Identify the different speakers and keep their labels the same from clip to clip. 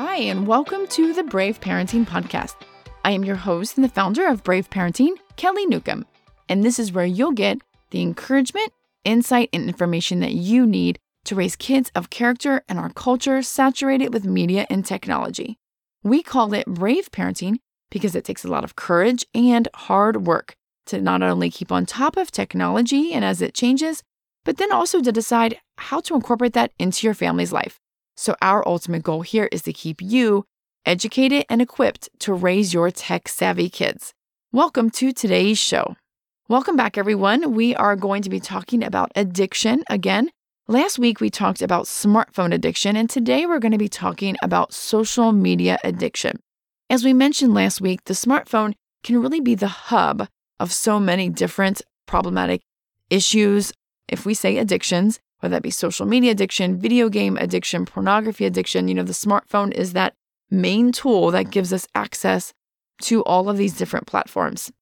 Speaker 1: Hi, and welcome to the Brave Parenting Podcast. I am your host and the founder of Brave Parenting, Kelly Newcomb, and this is where you'll get the encouragement, insight, and information that you need to raise kids of character in our culture saturated with media and technology. We call it Brave Parenting because it takes a lot of courage and hard work to not only keep on top of technology and as it changes, but then also to decide how to incorporate that into your family's life. So, our ultimate goal here is to keep you educated and equipped to raise your tech savvy kids. Welcome to today's show. Welcome back, everyone. We are going to be talking about addiction again. Last week, we talked about smartphone addiction, and today we're going to be talking about social media addiction. As we mentioned last week, the smartphone can really be the hub of so many different problematic issues. If we say addictions, whether that be social media addiction, video game addiction, pornography addiction, you know, the smartphone is that main tool that gives us access to all of these different platforms.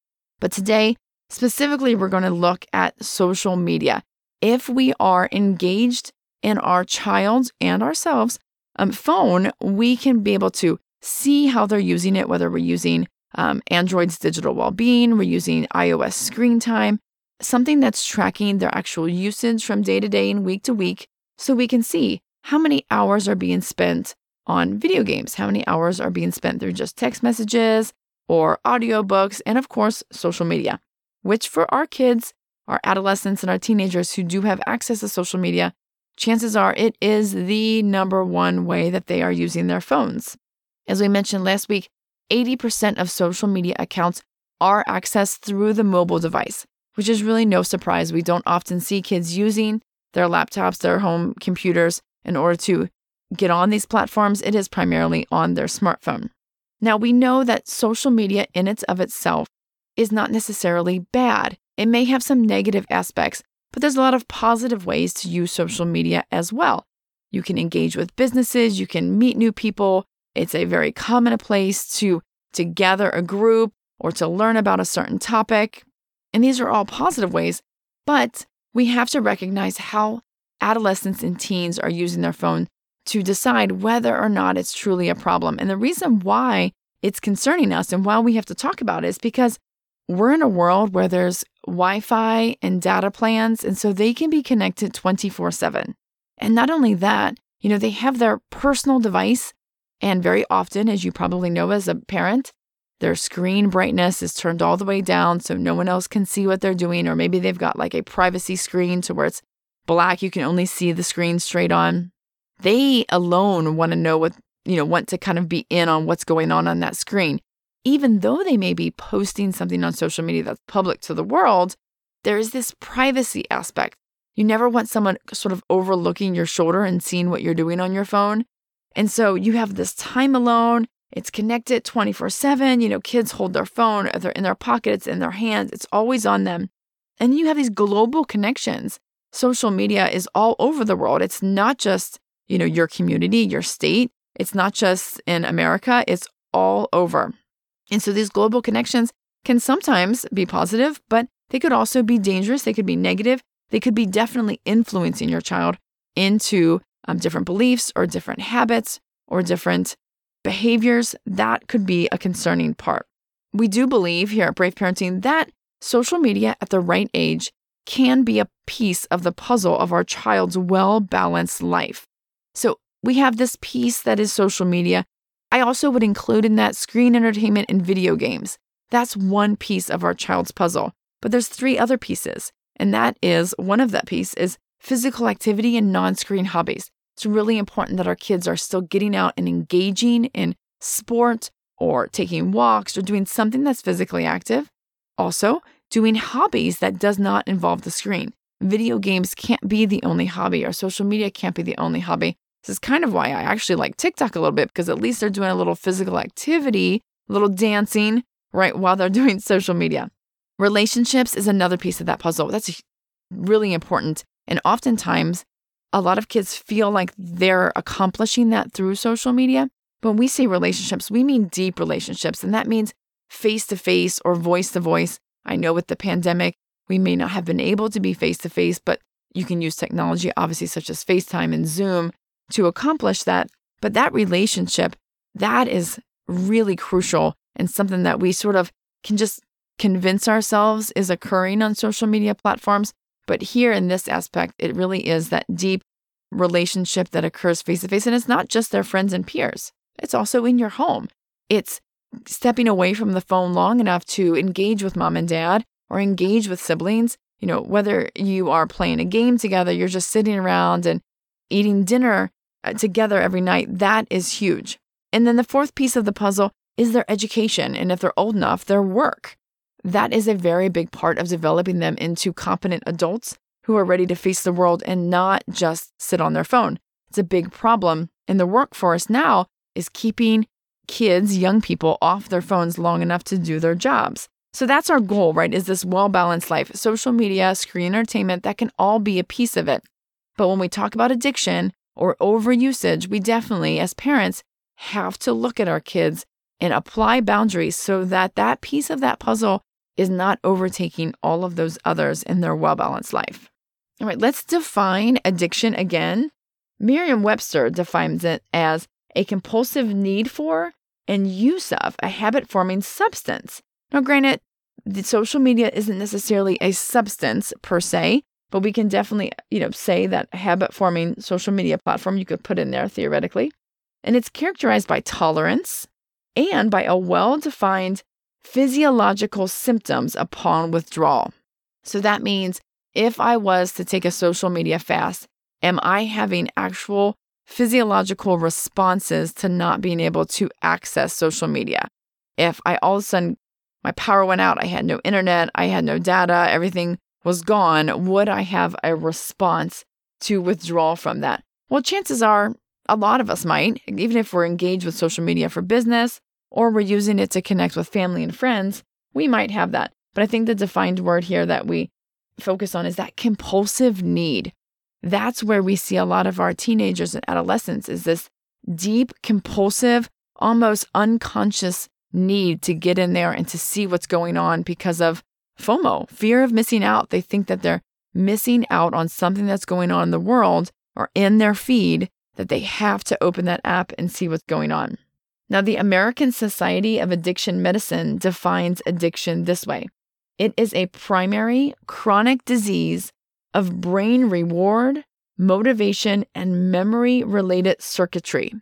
Speaker 1: But today, specifically, we're going to look at social media. If we are engaged in our child's and ourselves um, phone, we can be able to see how they're using it, whether we're using um, Android's digital well being, we're using iOS screen time, something that's tracking their actual usage from day to day and week to week, so we can see how many hours are being spent on video games, how many hours are being spent through just text messages or audiobooks, and of course, social media, which for our kids, our adolescents, and our teenagers who do have access to social media, chances are it is the number one way that they are using their phones. As we mentioned last week, 80% of social media accounts are accessed through the mobile device, which is really no surprise. We don't often see kids using their laptops, their home computers in order to get on these platforms. It is primarily on their smartphone. Now, we know that social media in its of itself is not necessarily bad. It may have some negative aspects, but there's a lot of positive ways to use social media as well. You can engage with businesses, you can meet new people, it's a very common place to, to gather a group or to learn about a certain topic. And these are all positive ways, but we have to recognize how adolescents and teens are using their phone to decide whether or not it's truly a problem. And the reason why it's concerning us and why we have to talk about it is because we're in a world where there's Wi Fi and data plans, and so they can be connected 24 7. And not only that, you know, they have their personal device and very often, as you probably know as a parent, their screen brightness is turned all the way down so no one else can see what they're doing. Or maybe they've got like a privacy screen to where it's black, you can only see the screen straight on. They alone want to know what, you know, want to kind of be in on what's going on on that screen. Even though they may be posting something on social media that's public to the world, there is this privacy aspect. You never want someone sort of overlooking your shoulder and seeing what you're doing on your phone. And so you have this time alone. It's connected 24 7. You know, kids hold their phone, they're in their pockets, in their hands, it's always on them. And you have these global connections. Social media is all over the world. It's not just, you know, your community, your state. It's not just in America, it's all over. And so these global connections can sometimes be positive, but they could also be dangerous. They could be negative. They could be definitely influencing your child into um, different beliefs or different habits or different behaviors, that could be a concerning part. We do believe here at Brave Parenting that social media at the right age can be a piece of the puzzle of our child's well balanced life. So we have this piece that is social media. I also would include in that screen entertainment and video games. That's one piece of our child's puzzle. But there's three other pieces. And that is one of that piece is physical activity and non screen hobbies. It's really important that our kids are still getting out and engaging in sport or taking walks or doing something that's physically active. Also, doing hobbies that does not involve the screen. Video games can't be the only hobby, or social media can't be the only hobby. This is kind of why I actually like TikTok a little bit because at least they're doing a little physical activity, a little dancing, right, while they're doing social media. Relationships is another piece of that puzzle. That's really important. And oftentimes, a lot of kids feel like they're accomplishing that through social media. When we say relationships, we mean deep relationships, and that means face to face or voice to voice. I know with the pandemic, we may not have been able to be face to face, but you can use technology, obviously, such as FaceTime and Zoom, to accomplish that. But that relationship That is really crucial and something that we sort of can just convince ourselves is occurring on social media platforms. But here in this aspect, it really is that deep relationship that occurs face to face. And it's not just their friends and peers, it's also in your home. It's stepping away from the phone long enough to engage with mom and dad or engage with siblings. You know, whether you are playing a game together, you're just sitting around and eating dinner uh, together every night, that is huge. And then the fourth piece of the puzzle is their education. And if they're old enough, their work. That is a very big part of developing them into competent adults who are ready to face the world and not just sit on their phone. It's a big problem in the workforce now is keeping kids, young people off their phones long enough to do their jobs. So that's our goal, right? Is this well-balanced life. Social media, screen entertainment, that can all be a piece of it. But when we talk about addiction or overusage, we definitely as parents have to look at our kids and apply boundaries so that that piece of that puzzle is not overtaking all of those others in their well balanced life. All right, let's define addiction again. Merriam Webster defines it as a compulsive need for and use of a habit forming substance. Now, granted, the social media isn't necessarily a substance per se, but we can definitely, you know, say that habit forming social media platform you could put in there theoretically. And it's characterized by tolerance and by a well defined physiological symptoms upon withdrawal. So that means if I was to take a social media fast, am I having actual physiological responses to not being able to access social media? If I all of a sudden my power went out, I had no internet, I had no data, everything was gone, would I have a response to withdraw from that? Well, chances are a lot of us might, even if we're engaged with social media for business or we're using it to connect with family and friends, we might have that. But I think the defined word here that we focus on is that compulsive need. That's where we see a lot of our teenagers and adolescents is this deep, compulsive, almost unconscious need to get in there and to see what's going on because of FOMO, fear of missing out. They think that they're missing out on something that's going on in the world or in their feed that they have to open that app and see what's going on. Now, the American Society of Addiction Medicine defines addiction this way it is a primary chronic disease of brain reward, motivation, and memory related circuitry.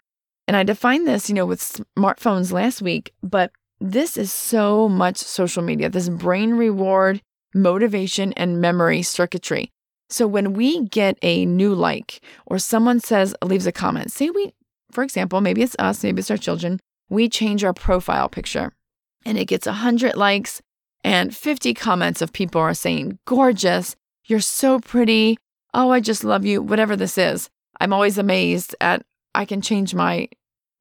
Speaker 1: And I defined this, you know, with smartphones last week, but this is so much social media, this brain reward, motivation, and memory circuitry. So when we get a new like or someone says, leaves a comment, say we for example, maybe it's us, maybe it's our children, we change our profile picture and it gets 100 likes and 50 comments of people are saying, gorgeous, you're so pretty, oh, I just love you, whatever this is. I'm always amazed at I can change my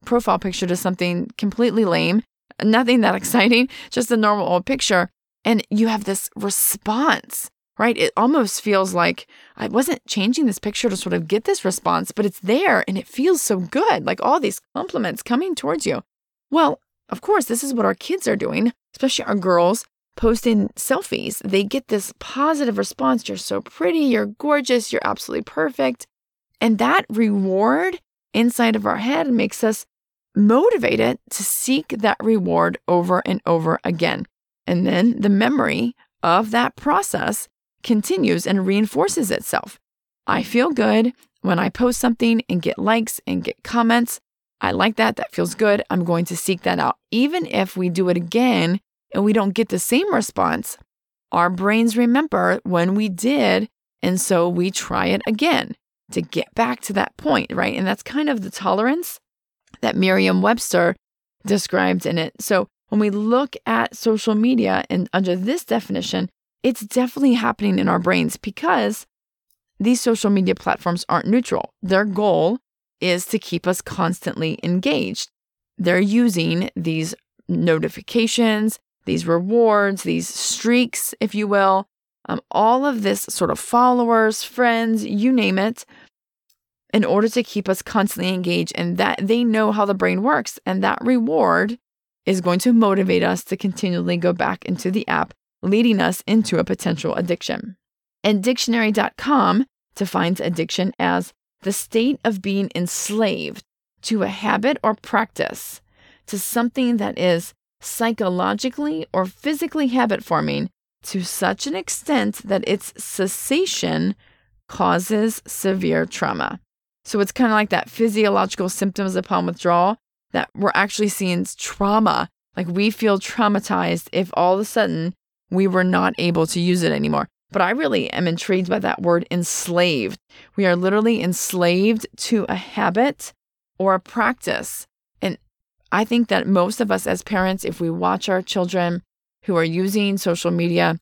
Speaker 1: profile picture to something completely lame, nothing that exciting, just a normal old picture. And you have this response right? It almost feels like I wasn't changing this picture to sort of get this response, but it's there and it feels so good, like all these compliments coming towards you. Well, of course, this is what our kids are doing, especially our girls posting selfies. They get this positive response. You're so pretty, you're gorgeous, you're absolutely perfect. And that reward inside of our head makes us motivated to seek that reward over and over again. And then the memory of that process continues and reinforces itself. I feel good when I post something and get likes and get comments. I like that. That feels good. I'm going to seek that out. Even if we do it again and we don't get the same response, our brains remember when we did. And so we try it again to get back to that point, right? And that's kind of the tolerance that Merriam Webster described in it. So when we look at social media and under this definition, it's definitely happening in our brains because these social media platforms aren't neutral. Their goal is to keep us constantly engaged. They're using these notifications, these rewards, these streaks, if you will, um, all of this sort of followers, friends, you name it, in order to keep us constantly engaged. And that they know how the brain works. And that reward is going to motivate us to continually go back into the app leading us into a potential addiction. And dictionary.com defines addiction as the state of being enslaved to a habit or practice to something that is psychologically or physically habit forming to such an extent that its cessation causes severe trauma. So it's kind of like that physiological symptoms upon withdrawal that we're actually seeing trauma. Like we feel traumatized if all of a sudden we were not able to use it anymore. But I really am intrigued by that word enslaved. We are literally enslaved to a habit or a practice. And I think that most of us as parents, if we watch our children who are using social media,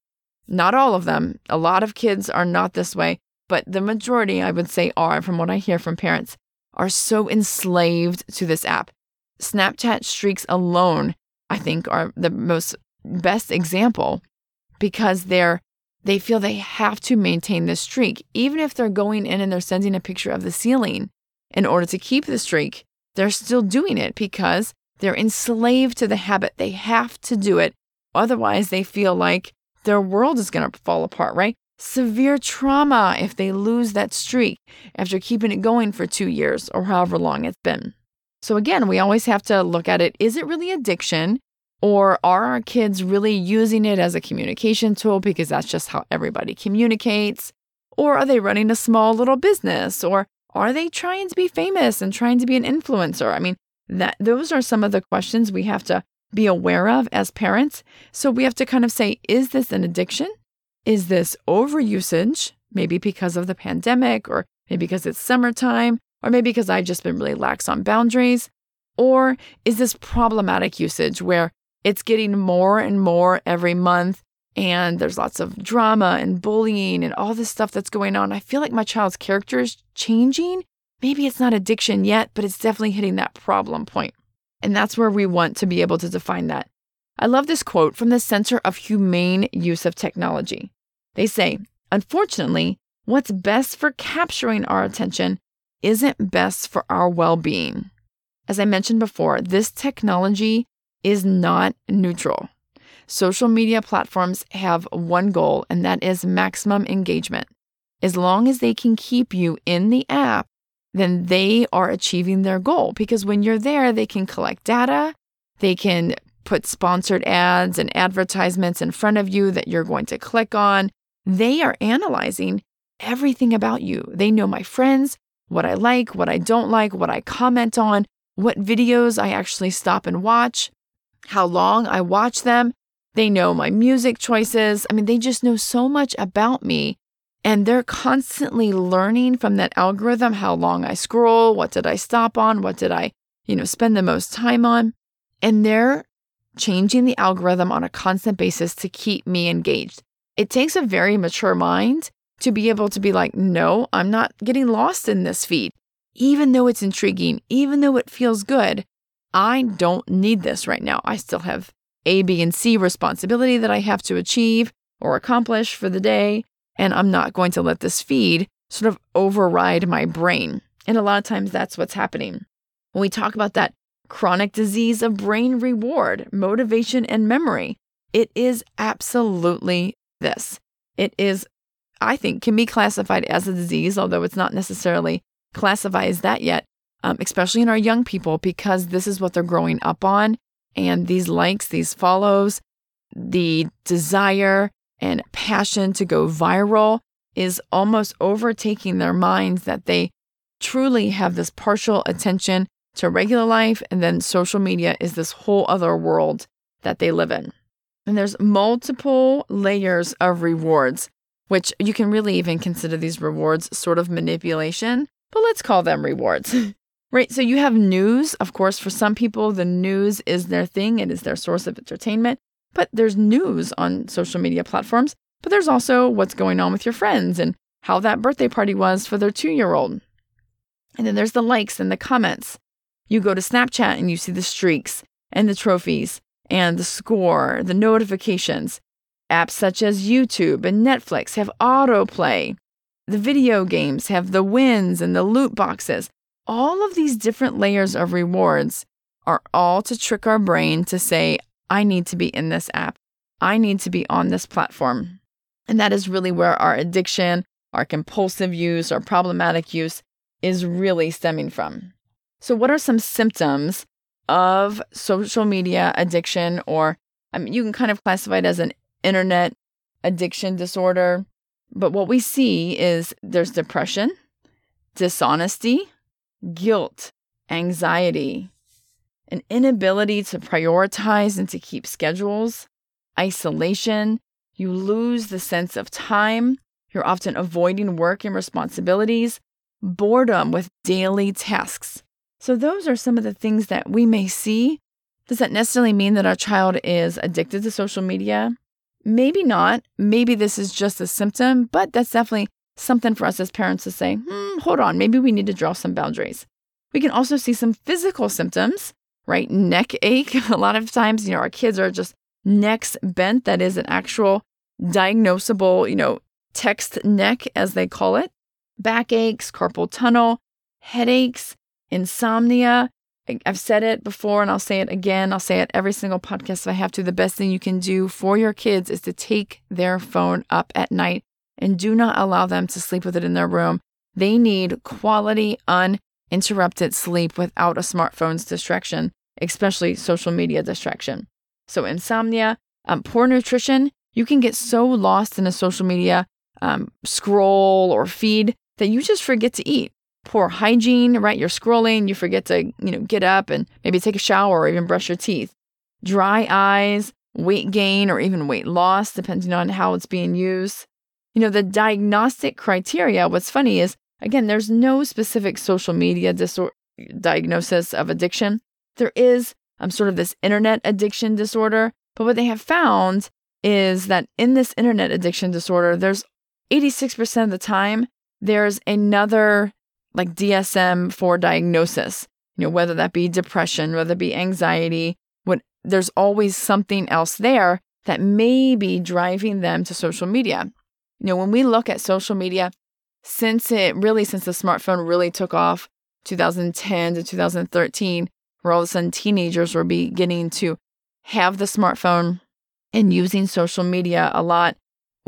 Speaker 1: not all of them, a lot of kids are not this way, but the majority, I would say, are, from what I hear from parents, are so enslaved to this app. Snapchat streaks alone, I think, are the most best example because they're they feel they have to maintain this streak. Even if they're going in and they're sending a picture of the ceiling in order to keep the streak, they're still doing it because they're enslaved to the habit. They have to do it. Otherwise, they feel like their world is going to fall apart, right? Severe trauma if they lose that streak after keeping it going for two years or however long it's been. So, again, we always have to look at it is it really addiction? Or are our kids really using it as a communication tool because that's just how everybody communicates? Or are they running a small little business? Or are they trying to be famous and trying to be an influencer? I mean, that those are some of the questions we have to be aware of as parents. So we have to kind of say, is this an addiction? Is this overusage? Maybe because of the pandemic, or maybe because it's summertime, or maybe because I've just been really lax on boundaries. Or is this problematic usage where it's getting more and more every month and there's lots of drama and bullying and all this stuff that's going on? I feel like my child's character is changing. Maybe it's not addiction yet, but it's definitely hitting that problem point. And that's where we want to be able to define that. I love this quote from the Center of Humane Use of Technology. They say, Unfortunately, what's best for capturing our attention isn't best for our well being. As I mentioned before, this technology is not neutral. Social media platforms have one goal, and that is maximum engagement. As long as they can keep you in the app, then they are achieving their goal because when you're there, they can collect data, they can put sponsored ads and advertisements in front of you that you're going to click on. They are analyzing everything about you. They know my friends, what I like, what I don't like, what I comment on, what videos I actually stop and watch, how long I watch them. They know my music choices. I mean, they just know so much about me. And they're constantly learning from that algorithm how long I scroll, what did I stop on, what did I, you know, spend the most time on. And they're changing the algorithm on a constant basis to keep me engaged. It takes a very mature mind to be able to be like, no, I'm not getting lost in this feed. Even though it's intriguing, even though it feels good, I don't need this right now. I still have A, B, and C responsibility that I have to achieve or accomplish for the day. And I'm not going to let this feed sort of override my brain. And a lot of times that's what's happening. When we talk about that chronic disease of brain reward, motivation, and memory, it is absolutely this. It is, I think, can be classified as a disease, although it's not necessarily classified as that yet, um, especially in our young people, because this is what they're growing up on. And these likes, these follows, the desire and passion to go viral is almost overtaking their minds that they truly have this partial attention to regular life. And then social media is this whole other world that they live in. And there's multiple layers of rewards, which you can really even consider these rewards sort of manipulation, but let's call them rewards. right? So you have news. Of course, for some people, the news is their thing, it is their source of entertainment. But there's news on social media platforms, but there's also what's going on with your friends and how that birthday party was for their two year old. And then there's the likes and the comments. You go to Snapchat and you see the streaks and the trophies and the score, the notifications. Apps such as YouTube and Netflix have autoplay. The video games have the wins and the loot boxes. All of these different layers of rewards are all to trick our brain to say, I need to be in this app. I need to be on this platform. And that is really where our addiction, our compulsive use, our problematic use is really stemming from. So, what are some symptoms of social media addiction, or I mean, you can kind of classify it as an internet addiction disorder. But what we see is there's depression, dishonesty, guilt, anxiety, an inability to prioritize and to keep schedules, isolation. You lose the sense of time. You're often avoiding work and responsibilities, boredom with daily tasks. So, those are some of the things that we may see. Does that necessarily mean that our child is addicted to social media? Maybe not. Maybe this is just a symptom, but that's definitely something for us as parents to say, hmm, hold on, maybe we need to draw some boundaries. We can also see some physical symptoms, right? Neck ache. A lot of times, you know, our kids are just necks bent. That is an actual diagnosable, you know, text neck, as they call it. Backaches, carpal tunnel, headaches, insomnia. I've said it before and I'll say it again. I'll say it every single podcast if I have to. The best thing you can do for your kids is to take their phone up at night and do not allow them to sleep with it in their room. They need quality, uninterrupted sleep without a smartphone's distraction, especially social media distraction. So, insomnia, um, poor nutrition, you can get so lost in a social media um, scroll or feed that you just forget to eat. Poor hygiene, right? You're scrolling, you forget to, you know, get up and maybe take a shower or even brush your teeth. Dry eyes, weight gain, or even weight loss, depending on how it's being used. You know, the diagnostic criteria, what's funny is, again, there's no specific social media disor- diagnosis of addiction. There is um, sort of this internet addiction disorder. But what they have found is that in this internet addiction disorder, there's 86% of the time, there's another like DSM 4 diagnosis, you know, whether that be depression, whether it be anxiety, what there's always something else there that may be driving them to social media. You know, when we look at social media, since it really, since the smartphone really took off 2010 to 2013, where all of a sudden teenagers were beginning to have the smartphone and using social media a lot,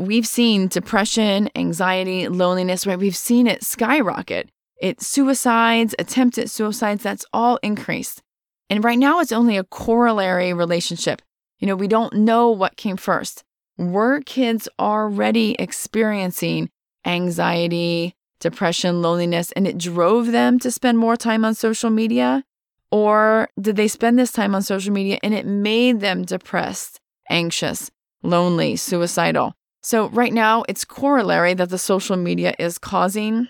Speaker 1: we've seen depression, anxiety, loneliness, right? We've seen it skyrocket. It suicides, attempted suicides, that's all increased. And right now it's only a corollary relationship. You know, we don't know what came first were kids already experiencing anxiety, depression, loneliness, and it drove them to spend more time on social media? Or did they spend this time on social media and it made them depressed, anxious, lonely, suicidal? So, right now, it's corollary that the social media is causing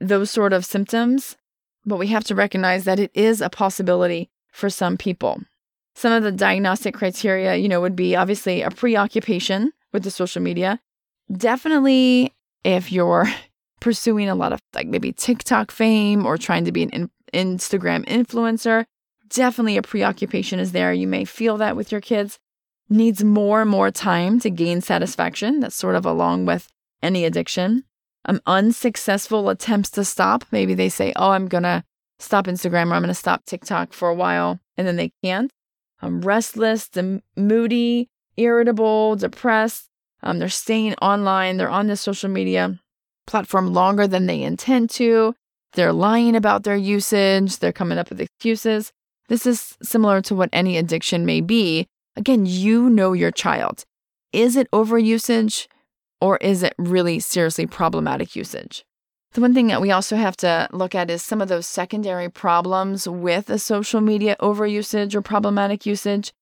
Speaker 1: those sort of symptoms, but we have to recognize that it is a possibility for some people. Some of the diagnostic criteria, you know, would be obviously a preoccupation with the social media. Definitely if you're pursuing a lot of like maybe TikTok fame or trying to be an in- Instagram influencer, definitely a preoccupation is there. You may feel that with your kids. Needs more and more time to gain satisfaction. That's sort of along with any addiction. Um, unsuccessful attempts to stop. Maybe they say, Oh, I'm going to stop Instagram or I'm going to stop TikTok for a while, and then they can't um, restless, moody, irritable, depressed. Um, they're staying online. They're on the social media platform longer than they intend to. They're lying about their usage. They're coming up with excuses. This is similar to what any addiction may be. Again, you know your child. Is it overusage or is it really seriously problematic usage? The one thing that we also have to look at is some of those secondary problems with a social media overusage or problematic usage.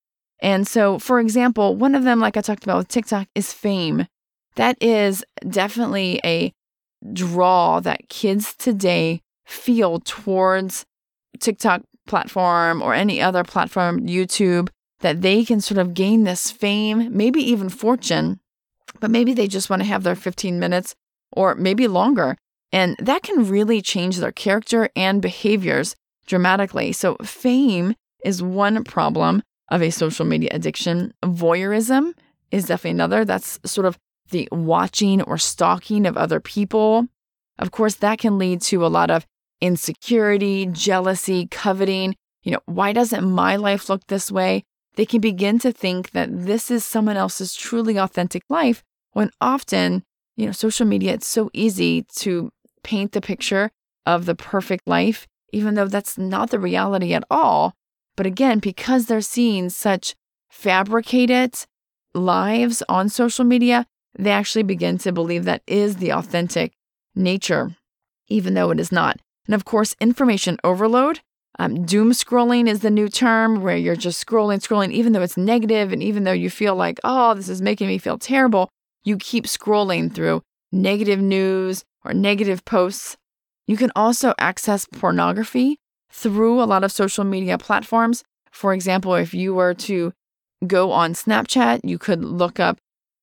Speaker 1: And so, for example, one of them, like I talked about with TikTok, is fame. That is definitely a draw that kids today feel towards TikTok platform or any other platform, YouTube, that they can sort of gain this fame, maybe even fortune, but maybe they just want to have their 15 minutes or maybe longer and that can really change their character and behaviors dramatically. So, fame is one problem of a social media addiction. Voyeurism is definitely another. That's sort of the watching or stalking of other people. Of course, that can lead to a lot of insecurity, jealousy, coveting. You know, why doesn't my life look this way? They can begin to think that this is someone else's truly authentic life when often, you know, social media, it's so easy to paint the picture of the perfect life, even though that's not the reality at all. But again, because they're seeing such fabricated lives on social media, they actually begin to believe that is the authentic nature, even though it is not. And of course, information overload. Um, doom scrolling is the new term where you're just scrolling, scrolling, even though it's negative and even though you feel like, oh, this is making me feel terrible, you keep scrolling through negative news or negative posts. You can also access pornography through a lot of social media platforms. For example, if you were to go on Snapchat, you could look up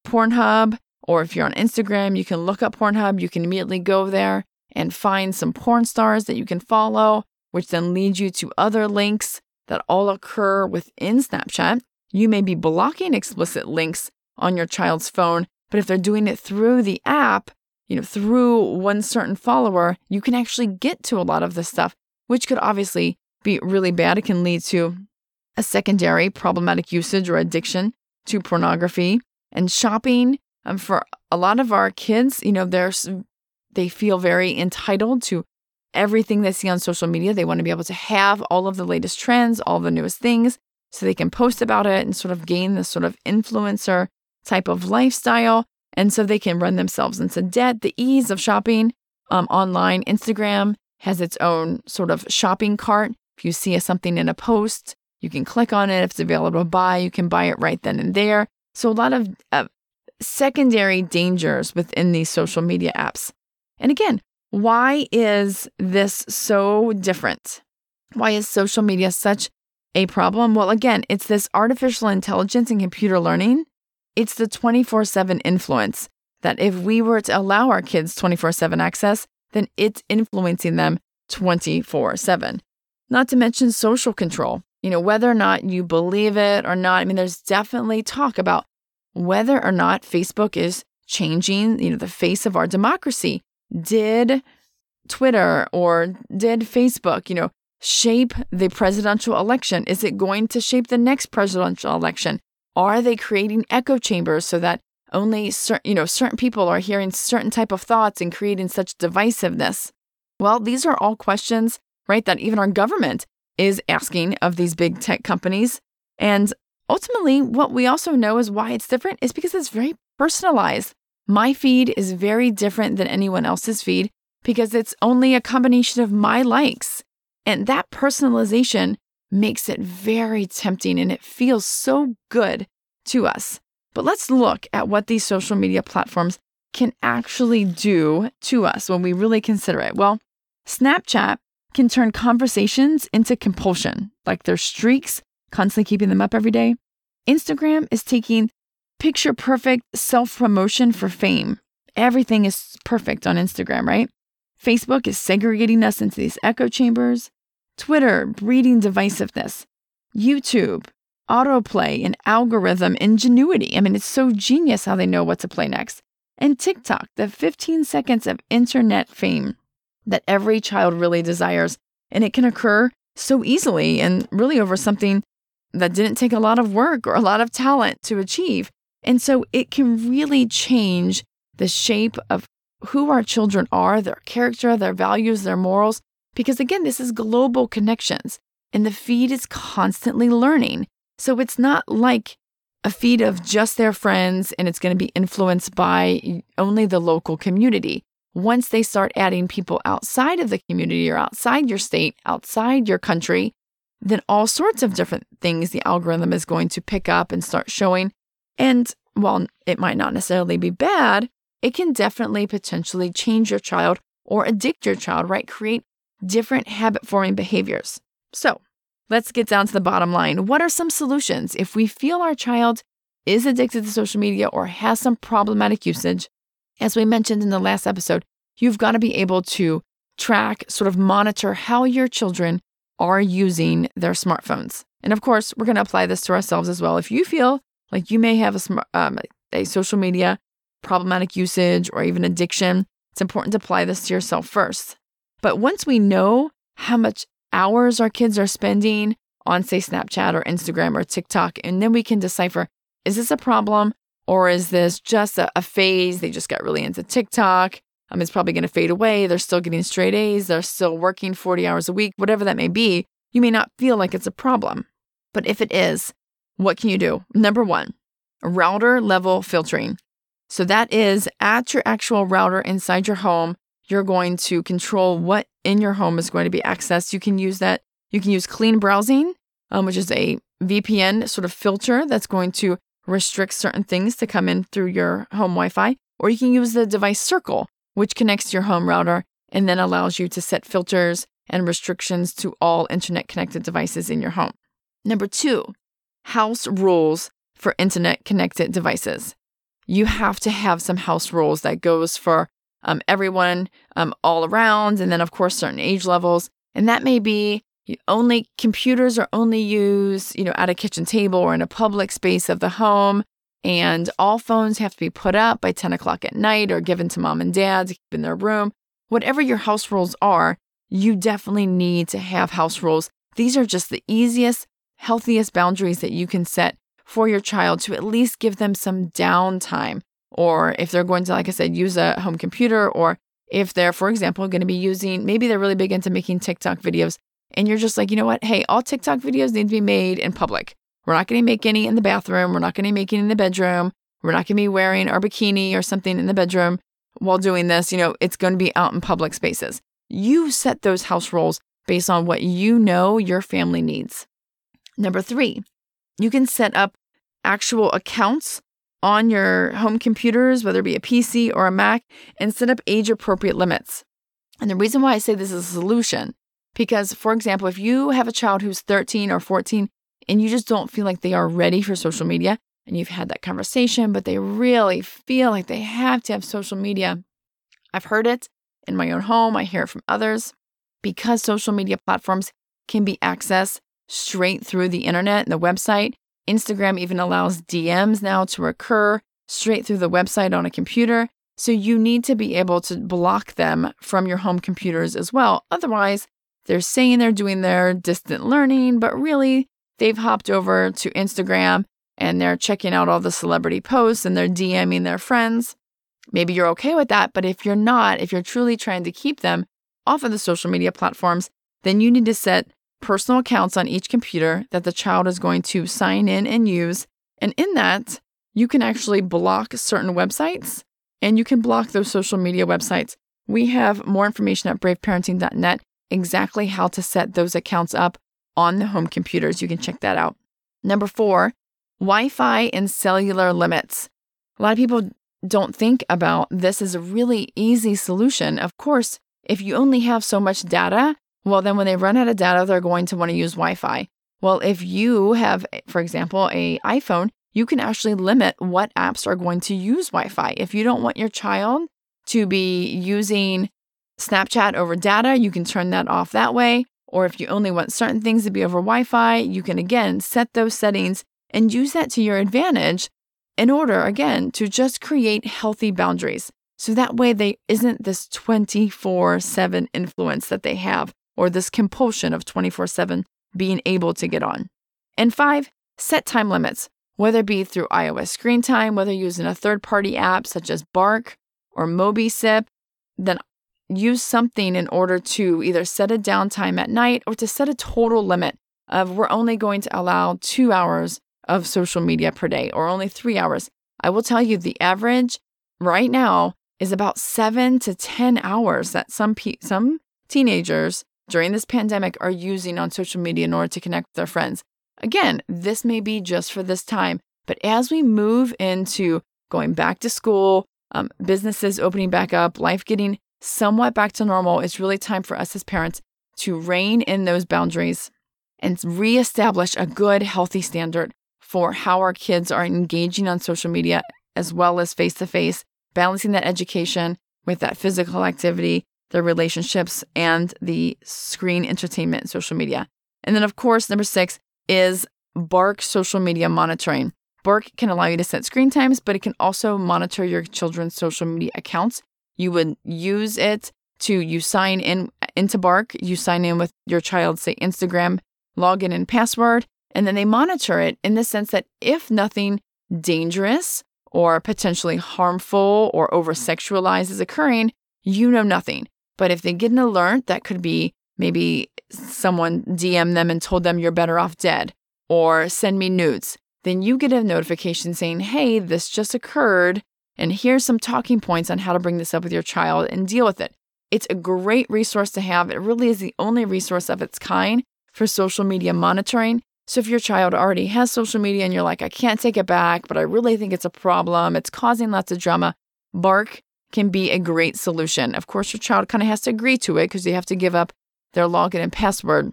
Speaker 1: Pornhub, or if you're on Instagram, you can look up Pornhub. You can immediately go there and find some porn stars that you can follow, which then leads you to other links that all occur within Snapchat. You may be blocking explicit links on your child's phone, but if they're doing it through the app, you know, through one certain follower, you can actually get to a lot of this stuff, which could obviously be really bad. It can lead to a secondary problematic usage or addiction to pornography and shopping. Um, for a lot of our kids, you know, there's they feel very entitled to everything they see on social media. They want to be able to have all of the latest trends, all the newest things, so they can post about it and sort of gain this sort of influencer type of lifestyle. And so they can run themselves into debt. The ease of shopping um, online, Instagram has its own sort of shopping cart. If you see something in a post, you can click on it. If it's available to buy, you can buy it right then and there. So, a lot of uh, secondary dangers within these social media apps. And again, why is this so different? Why is social media such a problem? Well, again, it's this artificial intelligence and computer learning. It's the 24 7 influence that if we were to allow our kids 24 7 access, then it's influencing them 24 7. Not to mention social control you know, whether or not you believe it or not. I mean, there's definitely talk about whether or not Facebook is changing, you know, the face of our democracy. Did Twitter or did Facebook, you know, shape the presidential election? Is it going to shape the next presidential election? Are they creating echo chambers so that only certain, you know, certain people are hearing certain type of thoughts and creating such divisiveness? Well, these are all questions, right, that even our government is asking of these big tech companies. And ultimately, what we also know is why it's different is because it's very personalized. My feed is very different than anyone else's feed because it's only a combination of my likes. And that personalization makes it very tempting and it feels so good to us. But let's look at what these social media platforms can actually do to us when we really consider it. Well, Snapchat can turn conversations into compulsion, like their streaks, constantly keeping them up every day. Instagram is taking picture perfect self promotion for fame. Everything is perfect on Instagram, right? Facebook is segregating us into these echo chambers. Twitter, breeding divisiveness. YouTube, autoplay, and algorithm ingenuity. I mean, it's so genius how they know what to play next. And TikTok, the 15 seconds of internet fame that every child really desires. And it can occur so easily and really over something that didn't take a lot of work or a lot of talent to achieve. And so it can really change the shape of who our children are, their character, their values, their morals. Because again, this is global connections and the feed is constantly learning. So it's not like a feed of just their friends and it's going to be influenced by only the local community once they start adding people outside of the community or outside your state, outside your country, then all sorts of different things the algorithm is going to pick up and start showing. And while it might not necessarily be bad, it can definitely potentially change your child or addict your child, right? Create different habit forming behaviors. So let's get down to the bottom line. What are some solutions if we feel our child is addicted to social media or has some problematic usage? As we mentioned in the last episode, you've got to be able to track, sort of monitor how your children are using their smartphones. And of course, we're going to apply this to ourselves as well. If you feel like you may have a, smart, um, a social media problematic usage or even addiction, it's important to apply this to yourself first. But once we know how much hours our kids are spending on, say, Snapchat or Instagram or TikTok, and then we can decipher is this a problem or is this just a, a phase? They just got really into TikTok. Um, it's probably going to fade away. They're still getting straight A's. They're still working 40 hours a week, whatever that may be. you may not feel like it's a problem. But if it is, what can you do? Number one, router level filtering. So that is at your actual router inside your home, you're going to control what in your home is going to be accessed. You can use that. You can use CleanBrowsing, um, which is a VPN sort of filter that's going to restrict certain things to come in through your home Wi Fi. Or you can use the device circle, which connects to your home router and then allows you to set filters and restrictions to all internet connected devices in your home. Number two, house rules for internet connected devices. You have to have some house rules that goes for um, everyone um, all around, and then of course certain age levels. And that may be only computers are only used, you know, at a kitchen table or in a public space of the home. And all phones have to be put up by 10 o'clock at night or given to mom and dad to keep in their room. Whatever your house rules are, you definitely need to have house rules. These are just the easiest, healthiest boundaries that you can set for your child to at least give them some downtime. Or if they're going to, like I said, use a home computer, or if they're, for example, going to be using, maybe they're really big into making TikTok videos, and you're just like, you know what? Hey, all TikTok videos need to be made in public. We're not going to make any in the bathroom. We're not going to make any in the bedroom. We're not going to be wearing our bikini or something in the bedroom while doing this. You know, it's going to be out in public spaces. You set those house rules based on what you know your family needs. Number three, you can set up actual accounts on your home computers, whether it be a PC or a Mac, and set up age appropriate limits. And the reason why I say this is a solution, because for example, if you have a child who's 13 or 14 and you just don't feel like they are ready for social media, and you've had that conversation, but they really feel like they have to have social media. I've heard it in my own home, I hear it from others. Because social media platforms can be accessed straight through the internet and the website, Instagram even allows DMs now to occur straight through the website on a computer. So you need to be able to block them from your home computers as well. Otherwise, they're saying they're doing their distant learning, but really they've hopped over to Instagram and they're checking out all the celebrity posts and they're DMing their friends. Maybe you're okay with that, but if you're not, if you're truly trying to keep them off of the social media platforms, then you need to set personal accounts on each computer that the child is going to sign in and use. And in that, you can actually block certain websites and you can block those social media websites. We have more information at braveparenting.net exactly how to set those accounts up on the home computers. You can check that out. Number four, Wi Fi and cellular limits. A lot of people don't think about this as a really easy solution. Of course, if you only have so much data, well, then when they run out of data, they're going to want to use Wi Fi. Well, if you have, for example, a iPhone, you can actually limit what apps are going to use Wi Fi. If you don't want your child to be using Snapchat over data, you can turn that off that way. Or if you only want certain things to be over Wi Fi, you can again set those settings and use that to your advantage in order, again, to just create healthy boundaries. So that way, they isn't this 24 7 influence that they have or this compulsion of 24 7 being able to get on. And five, set time limits, whether it be through iOS screen time, whether using a third party app such as Bark or Mobicip, then use something in order to either set a downtime at night or to set a total limit of we're only going to allow two hours of social media per day or only three hours. I will tell you the average right now is about seven to 10 hours that some, pe- some teenagers during this pandemic are using on social media in order to connect with their friends. Again, this may be just for this time, but as we move into going back to school, um, businesses opening back up, life getting somewhat back to normal, it's really time for us as parents to rein in those boundaries and reestablish a good, healthy standard for how our kids are engaging on social media as well as face to face, balancing that education with that physical activity the relationships, and the screen entertainment social media. And then, of course, number six is Bark social media monitoring. Bark can allow you to set screen times, but it can also monitor your children's social media accounts. You would use it to you sign in into Bark, you sign in with your child's say Instagram login and password, and then they monitor it in the sense that if nothing dangerous or potentially harmful or over sexualized is occurring, you know nothing. But if they get an alert that could be maybe someone DM them and told them you're better off dead or send me nudes, then you get a notification saying, hey, this just occurred. And here's some talking points on how to bring this up with your child and deal with it. It's a great resource to have. It really is the only resource of its kind for social media monitoring. So if your child already has social media and you're like, I can't take it back, but I really think it's a problem, it's causing lots of drama, Bark can be a great solution. Of course, your child kind of has to agree to it because you have to give up their login and password.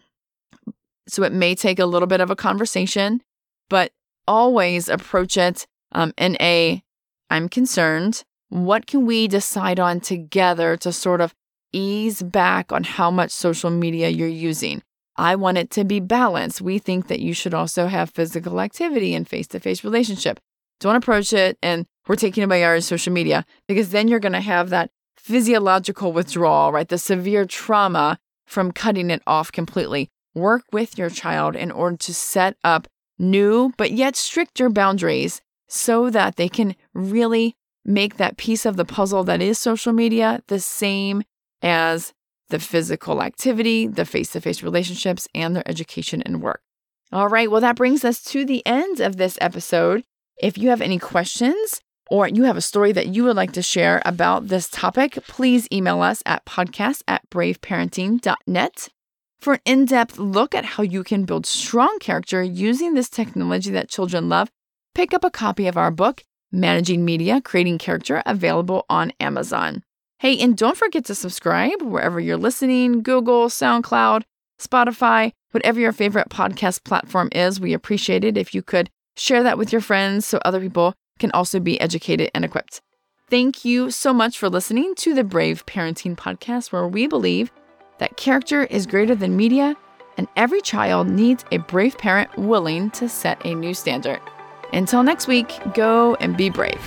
Speaker 1: So it may take a little bit of a conversation, but always approach it um, in a I'm concerned. What can we decide on together to sort of ease back on how much social media you're using? I want it to be balanced. We think that you should also have physical activity and face to face relationship. Don't approach it and we're taking away our social media because then you're going to have that physiological withdrawal, right? The severe trauma from cutting it off completely. Work with your child in order to set up new but yet stricter boundaries so that they can really make that piece of the puzzle that is social media the same as the physical activity, the face to face relationships, and their education and work. All right, well, that brings us to the end of this episode. If you have any questions or you have a story that you would like to share about this topic, please email us at podcast at braveparenting.net. For an in depth look at how you can build strong character using this technology that children love, pick up a copy of our book, Managing Media Creating Character, available on Amazon. Hey, and don't forget to subscribe wherever you're listening Google, SoundCloud, Spotify, whatever your favorite podcast platform is. We appreciate it if you could share that with your friends so other people can also be educated and equipped. Thank you so much for listening to the Brave Parenting Podcast, where we believe that character is greater than media and every child needs a brave parent willing to set a new standard. Until next week, go and be brave.